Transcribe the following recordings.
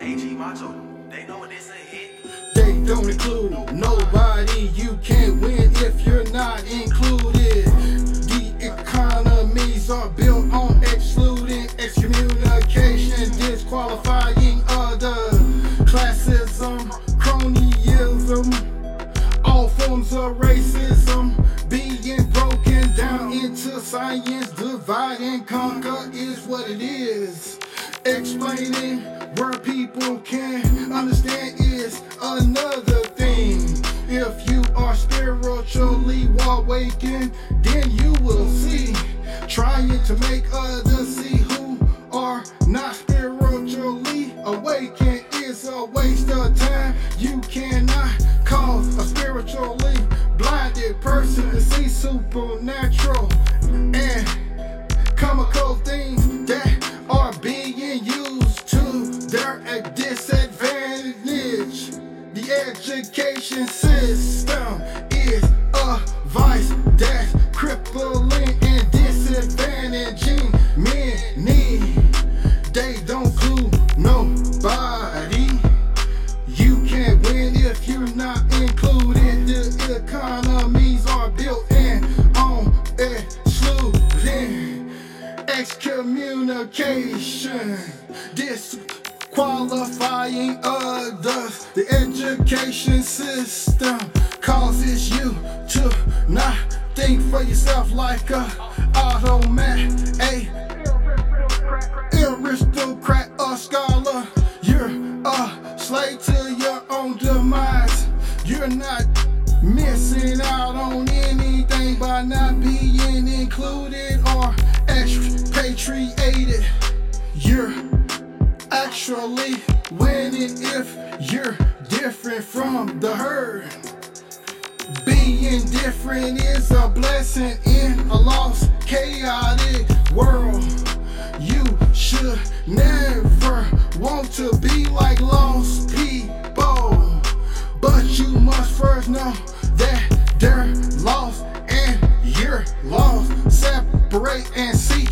Macho, they know this a hit. They don't include nobody. You can't win if you're not included. The economies are built on excluding, excommunication, disqualifying other classism, cronyism, all forms of racism being broken down into science. Divide and conquer is what it is. Explaining where people can understand is another thing. If you are spiritually awakened, then you will see. Trying to make others education system is a vice that's crippling and disadvantaging many. They don't clue nobody. You can't win if you're not included. The economies are built in on excommunication, disqualifying others. The education system causes you to not think for yourself like a automat, a aristocrat or scholar. You're a slave to your own demise. You're not missing out on anything by not being included or expatriated. You're actually winning if you're different from the herd. Being different is a blessing in a lost, chaotic world. You should never want to be like lost people. But you must first know that they're lost and you're lost. Separate and seek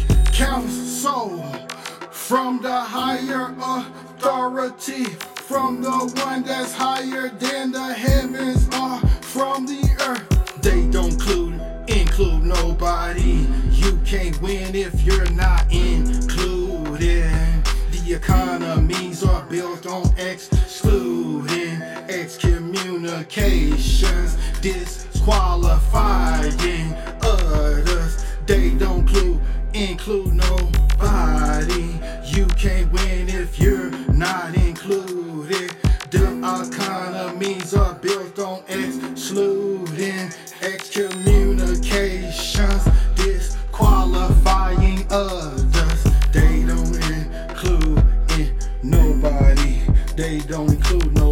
from the higher authority, from the one that's higher than the heavens are from the earth. They don't include include nobody. You can't win if you're not included. The economies are built on excluding excommunications, disqualifying excluding excommunications, disqualifying others. They don't include in nobody. They don't include nobody.